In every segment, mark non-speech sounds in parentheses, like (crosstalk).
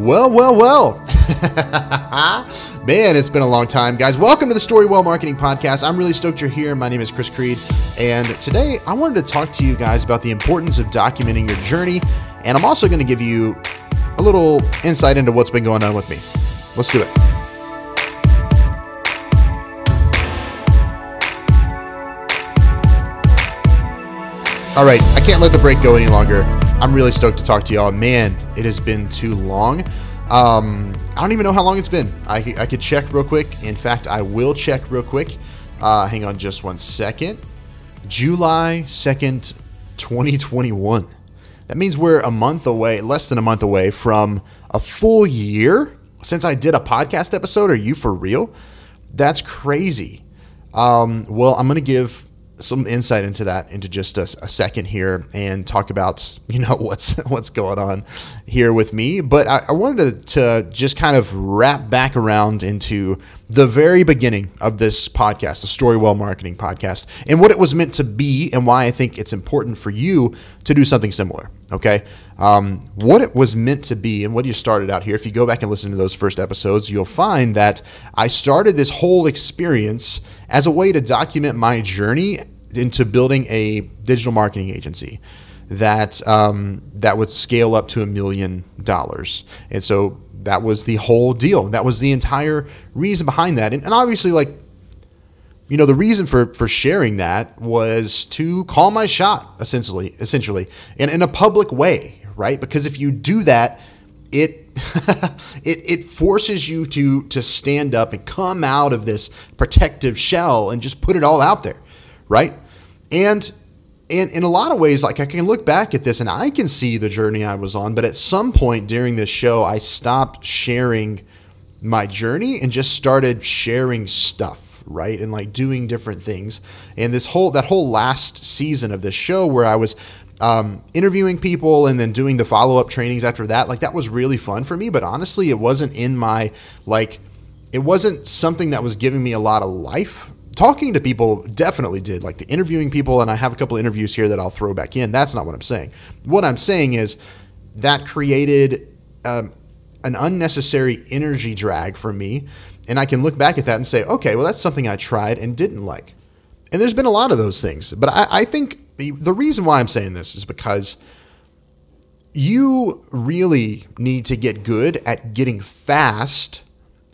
Well, well, well. (laughs) Man, it's been a long time, guys. Welcome to the Storywell Marketing Podcast. I'm really stoked you're here. My name is Chris Creed, and today I wanted to talk to you guys about the importance of documenting your journey, and I'm also going to give you a little insight into what's been going on with me. Let's do it. All right, I can't let the break go any longer. I'm really stoked to talk to y'all. Man, it has been too long. Um, I don't even know how long it's been. I, I could check real quick. In fact, I will check real quick. Uh, hang on just one second. July 2nd, 2021. That means we're a month away, less than a month away from a full year since I did a podcast episode. Are you for real? That's crazy. Um, well, I'm going to give some insight into that into just a, a, second here and talk about you know (laughs) what's what's going on here with me. But I, I wanted to, to, just kind of wrap back around into the very beginning of this podcast the storywell marketing podcast and what it was meant to be and why i think it's important for you to do something similar okay? Um, what it was meant to be and what you started out here if you go back and listen to those first episodes you'll find that i started this whole experience as a way to document my journey into building a digital marketing agency that um, that would scale up to a million dollars. And so that was the whole deal. That was the entire reason behind that. And, and obviously, like you know, the reason for for sharing that was to call my shot, essentially, essentially, in, in a public way, right? Because if you do that, it (laughs) it it forces you to to stand up and come out of this protective shell and just put it all out there right? And and in a lot of ways, like I can look back at this and I can see the journey I was on, but at some point during this show, I stopped sharing my journey and just started sharing stuff, right? And like doing different things. And this whole that whole last season of this show where I was um, interviewing people and then doing the follow up trainings after that, like that was really fun for me. But honestly, it wasn't in my like it wasn't something that was giving me a lot of life talking to people definitely did like the interviewing people and i have a couple interviews here that i'll throw back in. That's not what i'm saying. What i'm saying is that created um, an unnecessary energy drag for me and i can look back at that and say okay well that's something i tried and didn't like. And there's been a lot of those things but i, I think the, the reason why i'm saying this is because you really need to get good at getting fast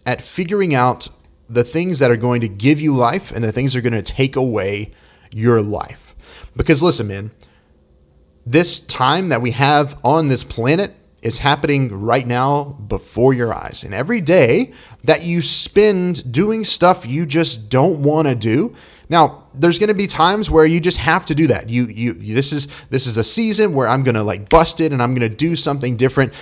at figuring out the things that are going to give you life and the things that are going to take away your life. Because listen, man, this time that we have on this planet is happening right now before your eyes. And every day that you spend doing stuff you just don't want to do, now, there's going to be times where you just have to do that. You you this is this is a season where I'm going to like bust it and I'm going to do something different.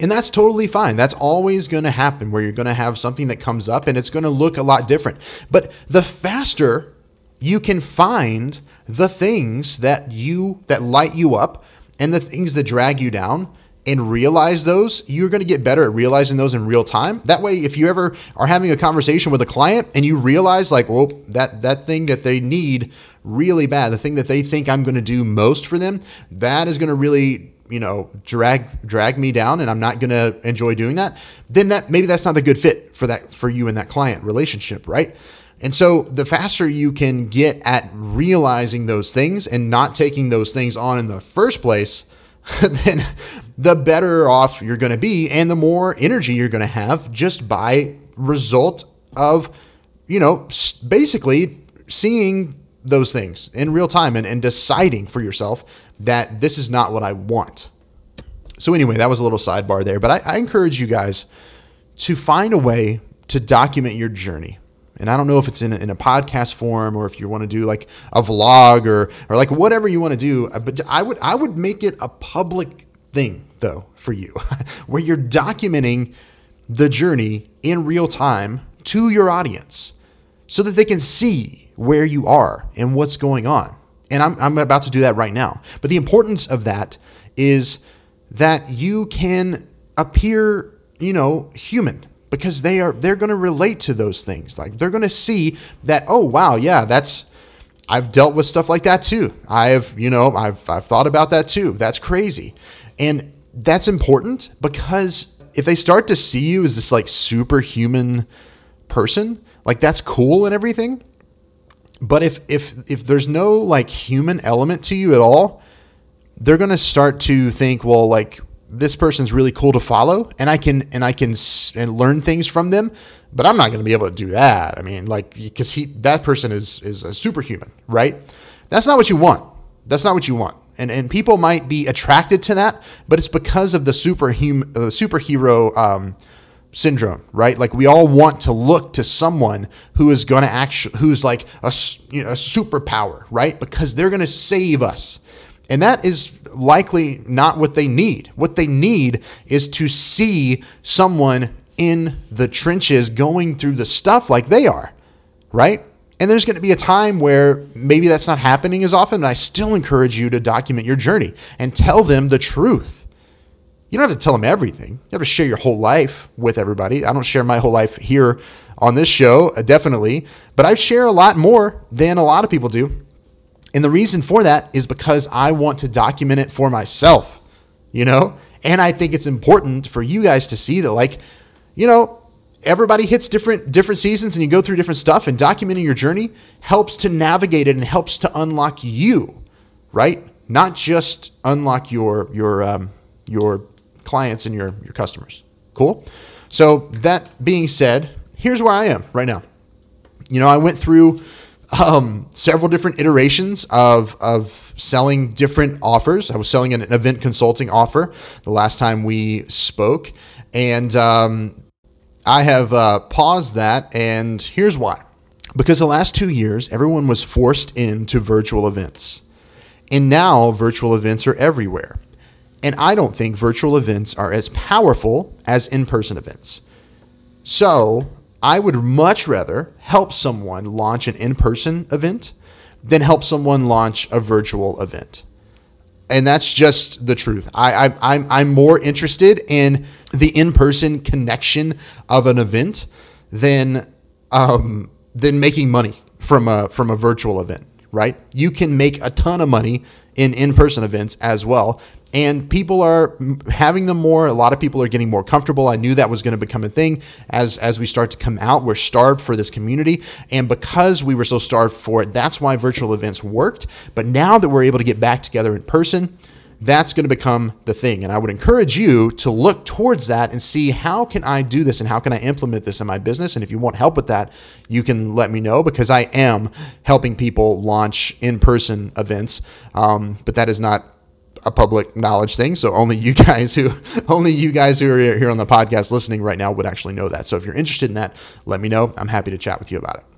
And that's totally fine. That's always going to happen where you're going to have something that comes up and it's going to look a lot different. But the faster you can find the things that you that light you up and the things that drag you down and realize those, you're going to get better at realizing those in real time. That way, if you ever are having a conversation with a client and you realize like, well, that that thing that they need really bad, the thing that they think I'm going to do most for them, that is going to really you know drag drag me down and I'm not going to enjoy doing that, then that maybe that's not the good fit for that for you and that client relationship, right? And so the faster you can get at realizing those things and not taking those things on in the first place, (laughs) then the better off you're going to be and the more energy you're going to have just by result of you know basically seeing those things in real time and, and deciding for yourself that this is not what I want. So, anyway, that was a little sidebar there, but I, I encourage you guys to find a way to document your journey. And I don't know if it's in a, in a podcast form or if you want to do like a vlog or or like whatever you want to do. Uh, but I would I would make it a public thing though for you, (laughs) where you're documenting the journey in real time to your audience, so that they can see where you are and what's going on. And I'm, I'm about to do that right now. But the importance of that is that you can appear, you know, human because they are they're going to relate to those things. Like they're going to see that oh wow, yeah, that's I've dealt with stuff like that too. I've, you know, I've I've thought about that too. That's crazy. And that's important because if they start to see you as this like superhuman person, like that's cool and everything. But if if if there's no like human element to you at all, they're going to start to think, well, like this person's really cool to follow and I can and I can s- and learn things from them, but I'm not going to be able to do that. I mean, like because he that person is is a superhuman, right? That's not what you want. That's not what you want. And and people might be attracted to that, but it's because of the superhuman the superhero um, syndrome, right? Like we all want to look to someone who is going to actually who's like a you know, a superpower, right? Because they're going to save us. And that is likely not what they need. What they need is to see someone in the trenches going through the stuff like they are, right? And there's going to be a time where maybe that's not happening as often, but I still encourage you to document your journey and tell them the truth. You don't have to tell them everything. You have to share your whole life with everybody. I don't share my whole life here on this show, uh, definitely, but I share a lot more than a lot of people do. And the reason for that is because I want to document it for myself, you know? And I think it's important for you guys to see that like, you know, everybody hits different different seasons and you go through different stuff and documenting your journey helps to navigate it and helps to unlock you, right? Not just unlock your your um, your clients and your your customers. Cool? So that being said, here's where I am right now. You know, I went through um, several different iterations of, of selling different offers. I was selling an event consulting offer the last time we spoke. And um, I have uh, paused that. And here's why because the last two years, everyone was forced into virtual events. And now virtual events are everywhere. And I don't think virtual events are as powerful as in person events. So I would much rather help someone launch an in person event than help someone launch a virtual event. And that's just the truth. I, I, I'm, I'm more interested in the in person connection of an event than, um, than making money from a, from a virtual event, right? You can make a ton of money in in person events as well and people are having them more. A lot of people are getting more comfortable. I knew that was going to become a thing as as we start to come out. We're starved for this community, and because we were so starved for it, that's why virtual events worked. But now that we're able to get back together in person, that's going to become the thing. And I would encourage you to look towards that and see how can I do this and how can I implement this in my business. And if you want help with that, you can let me know because I am helping people launch in person events. Um, but that is not a public knowledge thing. So only you (laughs) guys who only you guys who are here on the podcast listening right now would actually know that. So if you're interested in that, let me know. I'm happy to chat with you about it.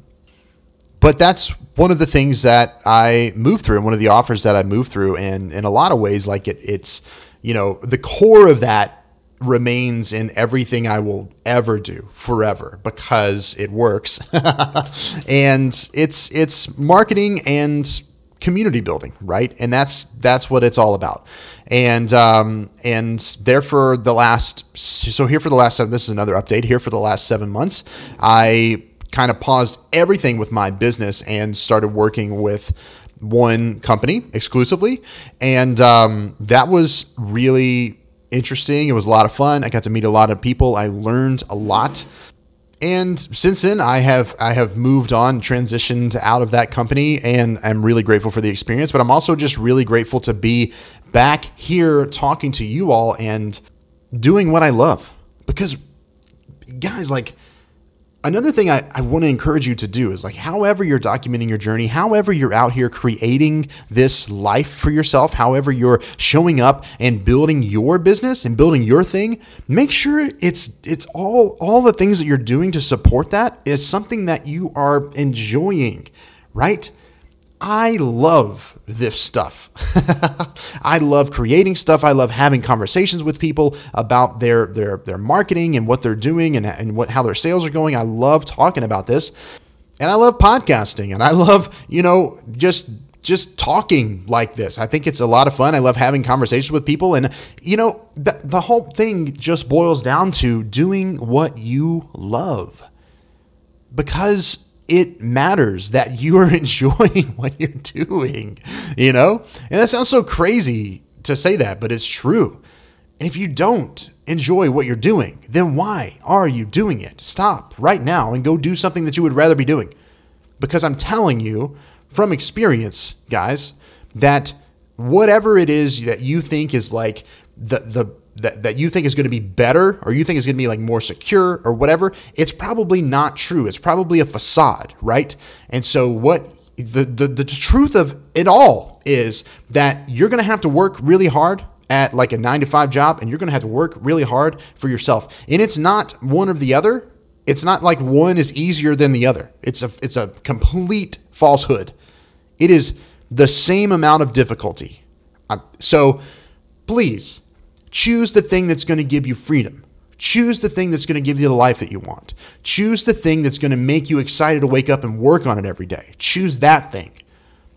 But that's one of the things that I moved through and one of the offers that I moved through. And in a lot of ways, like it, it's, you know, the core of that remains in everything I will ever do forever because it works. (laughs) and it's it's marketing and community building, right? And that's that's what it's all about. And um, and there for the last so here for the last seven. This is another update here for the last seven months. I kind of paused everything with my business and started working with one company exclusively, and um, that was really interesting. It was a lot of fun. I got to meet a lot of people. I learned a lot and since then i have i have moved on transitioned out of that company and i'm really grateful for the experience but i'm also just really grateful to be back here talking to you all and doing what i love because guys like another thing I, I want to encourage you to do is like however you're documenting your journey however you're out here creating this life for yourself however you're showing up and building your business and building your thing make sure it's it's all all the things that you're doing to support that is something that you are enjoying right? I love this stuff. (laughs) I love creating stuff. I love having conversations with people about their their their marketing and what they're doing and, and what how their sales are going. I love talking about this. And I love podcasting and I love, you know, just just talking like this. I think it's a lot of fun. I love having conversations with people and you know, the, the whole thing just boils down to doing what you love. Because it matters that you are (laughs) enjoying what you're doing, you know? And that sounds so crazy to say that, but it's true. And if you don't, enjoy what you're doing, then why are you doing it? Stop right now and go do something that you would rather be doing. Because I'm telling you from experience, guys, that whatever it is that you think is like the the that, that you think is going to be better or you think is going to be like more secure or whatever, it's probably not true. It's probably a facade, right? And so what the, the, the truth of it all is that you're going to have to work really hard at like a nine to five job and you're going to have to work really hard for yourself. And it's not one or the other. It's not like one is easier than the other. It's a, it's a complete falsehood. It is the same amount of difficulty. Uh, so please choose the thing that's going to give you freedom. Choose the thing that's going to give you the life that you want. Choose the thing that's going to make you excited to wake up and work on it every day. Choose that thing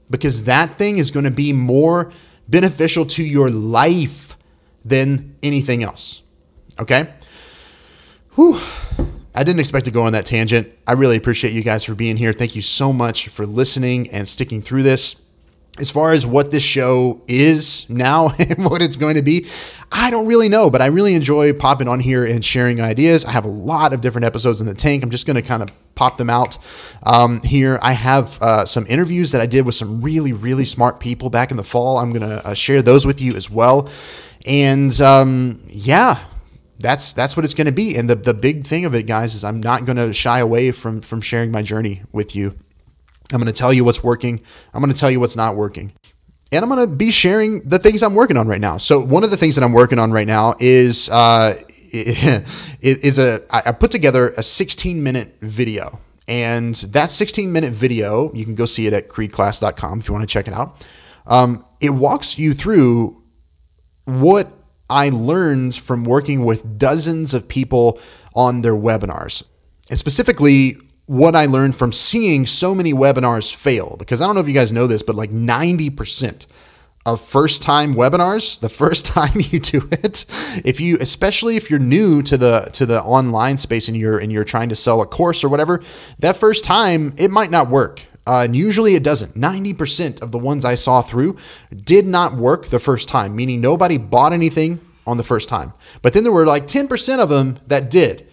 because that thing is going to be more beneficial to your life than anything else. Okay? Whew. I didn't expect to go on that tangent. I really appreciate you guys for being here. Thank you so much for listening and sticking through this as far as what this show is now (laughs) and what it's going to be, I don't really know, but I really enjoy popping on here and sharing ideas. I have a lot of different episodes in the tank. I'm just going to kind of pop them out um, here. I have uh, some interviews that I did with some really, really smart people back in the fall. I'm going to uh, share those with you as well. And um, yeah, that's that's what it's going to be. And the the big thing of it, guys, is I'm not going to shy away from from sharing my journey with you. I'm going to tell you what's working. I'm going to tell you what's not working. And I'm going to be sharing the things I'm working on right now. So one of the things that I'm working on right now is uh, (laughs) is a I put together a 16 minute video, and that 16 minute video you can go see it at creedclass.com if you want to check it out. Um, it walks you through what I learned from working with dozens of people on their webinars, and specifically what I learned from seeing so many webinars fail. Because I don't know if you guys know this, but like 90% of first time webinars, the first (laughs) time you do it, if you especially if you're new to the to the online space and you're and you're trying to sell a course or whatever, that first time it might not work. Uh, and usually it doesn't. 90% of the ones I saw through did not work the first time, meaning nobody bought anything on the first time. But then there were like 10% of them that did.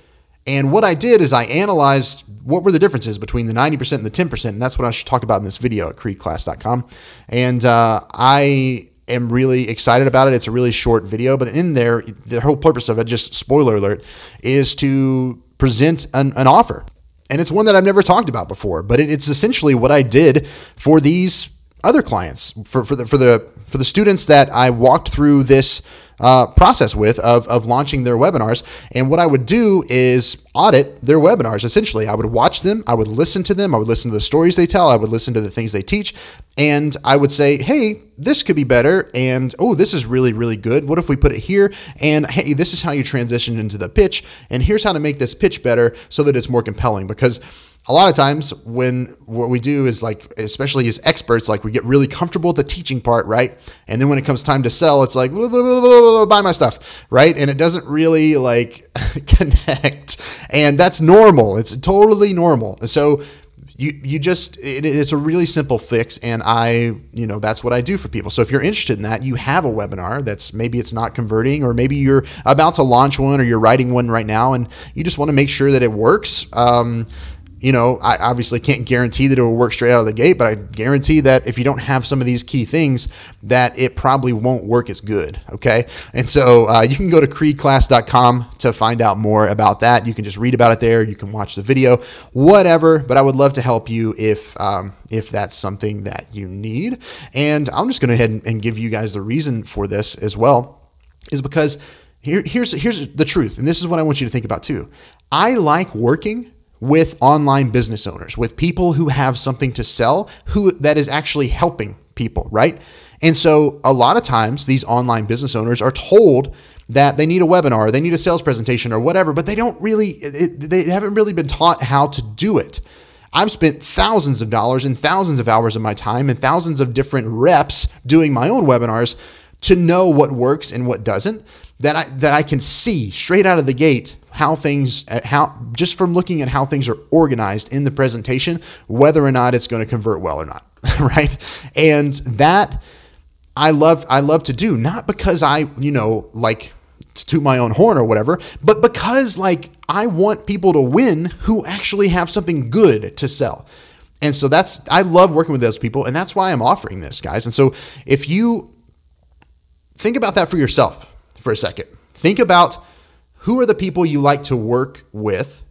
And what I did is I analyzed what were the differences between the 90% and the 10%. And that's what I should talk about in this video at creedclass.com. And uh, I am really excited about it. It's a really short video, but in there, the whole purpose of it, just spoiler alert, is to present an, an offer. And it's one that I've never talked about before, but it, it's essentially what I did for these other clients, for, for, the, for, the, for the students that I walked through this uh, process with of, of launching their webinars. And what I would do is audit their webinars. Essentially, I would watch them, I would listen to them, I would listen to the stories they tell, I would listen to the things they teach, and I would say, hey, this could be better. And oh, this is really, really good. What if we put it here? And hey, this is how you transition into the pitch. And here's how to make this pitch better so that it's more compelling. Because a lot of times when what we do is like especially as experts like we get really comfortable with the teaching part right? And then when it comes time to sell it's like blah, blah, blah, buy my stuff right? And it doesn't really like (laughs) connect. And that's normal. It's totally normal. So you you just it, it's a really simple fix and i you know that's what i do for people. So if you're interested in that you have a webinar that's maybe it's not converting or maybe you're about to launch one or you're writing one right now and you just want to make sure that it works um, you know, I obviously can't guarantee that it will work straight out of the gate, but I guarantee that if you don't have some of these key things, that it probably won't work as good. Okay. And so uh, you can go to creedclass.com to find out more about that. You can just read about it there. You can watch the video, whatever. But I would love to help you if, um, if that's something that you need. And I'm just going to go ahead and give you guys the reason for this as well, is because here, here's, here's the truth. And this is what I want you to think about too. I like working with online business owners, with people who have something to sell, who that is actually helping people, right? And so a lot of times these online business owners are told that they need a webinar, they need a sales presentation or whatever, but they don't really it, they haven't really been taught how to do it. I've spent thousands of dollars and thousands of hours of my time and thousands of different reps doing my own webinars to know what works and what doesn't that I that I can see straight out of the gate how things uh, how just from looking at how things are organized in the presentation whether or not it's going to convert well or not (laughs) right and that I love I love to do not because I you know like to my own horn or whatever, but because like I want people to win who actually have something good to sell. And so that's I love working with those people and that's why I'm offering this, guys. And so if you think about that for yourself for a second. Think about who are the people you like to work with?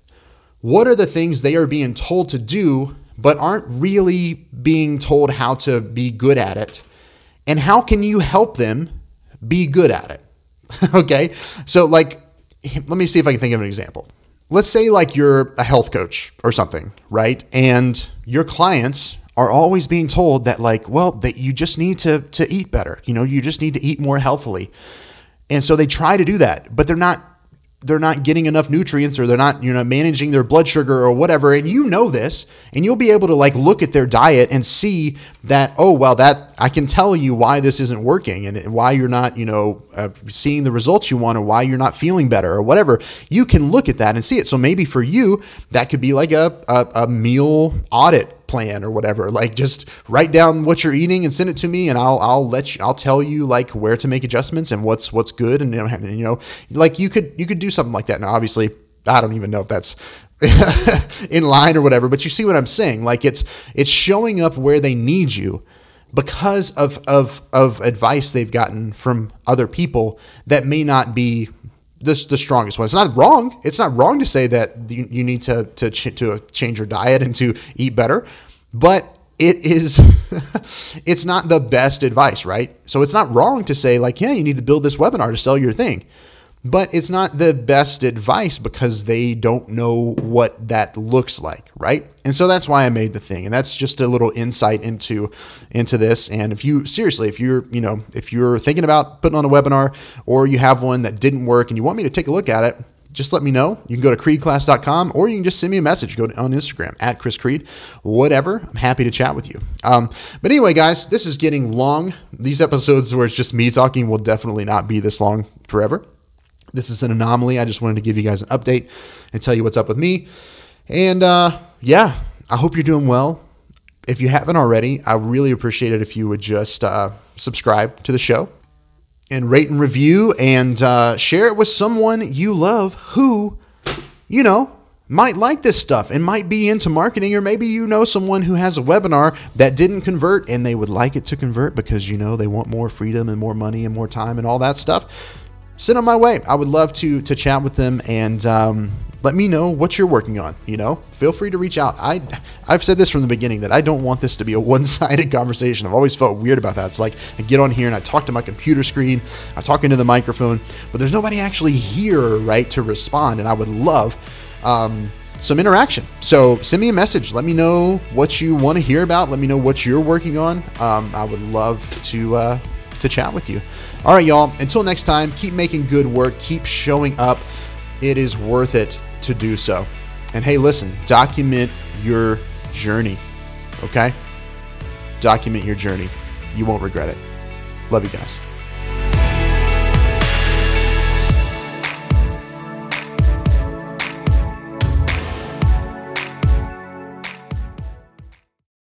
What are the things they are being told to do but aren't really being told how to be good at it? And how can you help them be good at it? (laughs) okay? So like let me see if I can think of an example. Let's say like you're a health coach or something, right? And your clients are always being told that like, well, that you just need to to eat better. You know, you just need to eat more healthily. And so they try to do that, but they're not they're not getting enough nutrients or they're not you know managing their blood sugar or whatever. And you know this and you'll be able to like look at their diet and see that oh well that i can tell you why this isn't working and why you're not you know uh, seeing the results you want or why you're not feeling better or whatever. You can look at that and see it. So maybe for you that could be like a, a, a meal audit plan or whatever. Like just write down what you're eating and send it to me, and I'll I'll let you I'll tell you like where to make adjustments and what's what's good, and you know, you know like you could you could do something like that. Now, obviously, I don't even know if that's (laughs) in line or whatever, but you see what I'm saying. Like it's it's showing up where they need you because of of of advice they've gotten from other people that may not be the, the strongest one. It's not wrong. It's not wrong to say that you, you need to to ch- to change your diet and to eat better, but it is (laughs) it's not the best advice, right? So it's not wrong to say like, yeah, you need to build this webinar to sell your thing but it's not the best advice because they don't know what that looks like right and so that's why i made the thing and that's just a little insight into into this and if you seriously if you're you know if you're thinking about putting on a webinar or you have one that didn't work and you want me to take a look at it just let me know. You can go to creedclass.com or you can just send me a message. Go on Instagram at Chris Creed, whatever. I'm happy to chat with you. Um, but anyway, guys, this is getting long. These episodes where it's just me talking will definitely not be this long forever. This is an anomaly. I just wanted to give you guys an update and tell you what's up with me. And uh, yeah, I hope you're doing well. If you haven't already, I really appreciate it if you would just uh, subscribe to the show and rate and review and uh, share it with someone you love who, you know, might like this stuff and might be into marketing, or maybe you know someone who has a webinar that didn't convert and they would like it to convert because you know they want more freedom and more money and more time and all that stuff send them my way. I would love to to chat with them and um, let me know what you're working on. You know, feel free to reach out. I I've said this from the beginning that I don't want this to be a (laughs) one-sided conversation. I've always felt weird about that. It's like I get on here and I talk to my computer screen, I talk into the microphone, but there's nobody actually here, right, to respond. And I would love. Um, some interaction. So send me a message. Let me know what you want to hear about. Let me know what you're working on. Um, I would love to uh, to chat with you. All right, y'all. Until next time, keep making good work, keep showing up. It is worth it to do so. And hey, listen, document your journey. Okay? Document your journey. You won't regret it. Love you guys.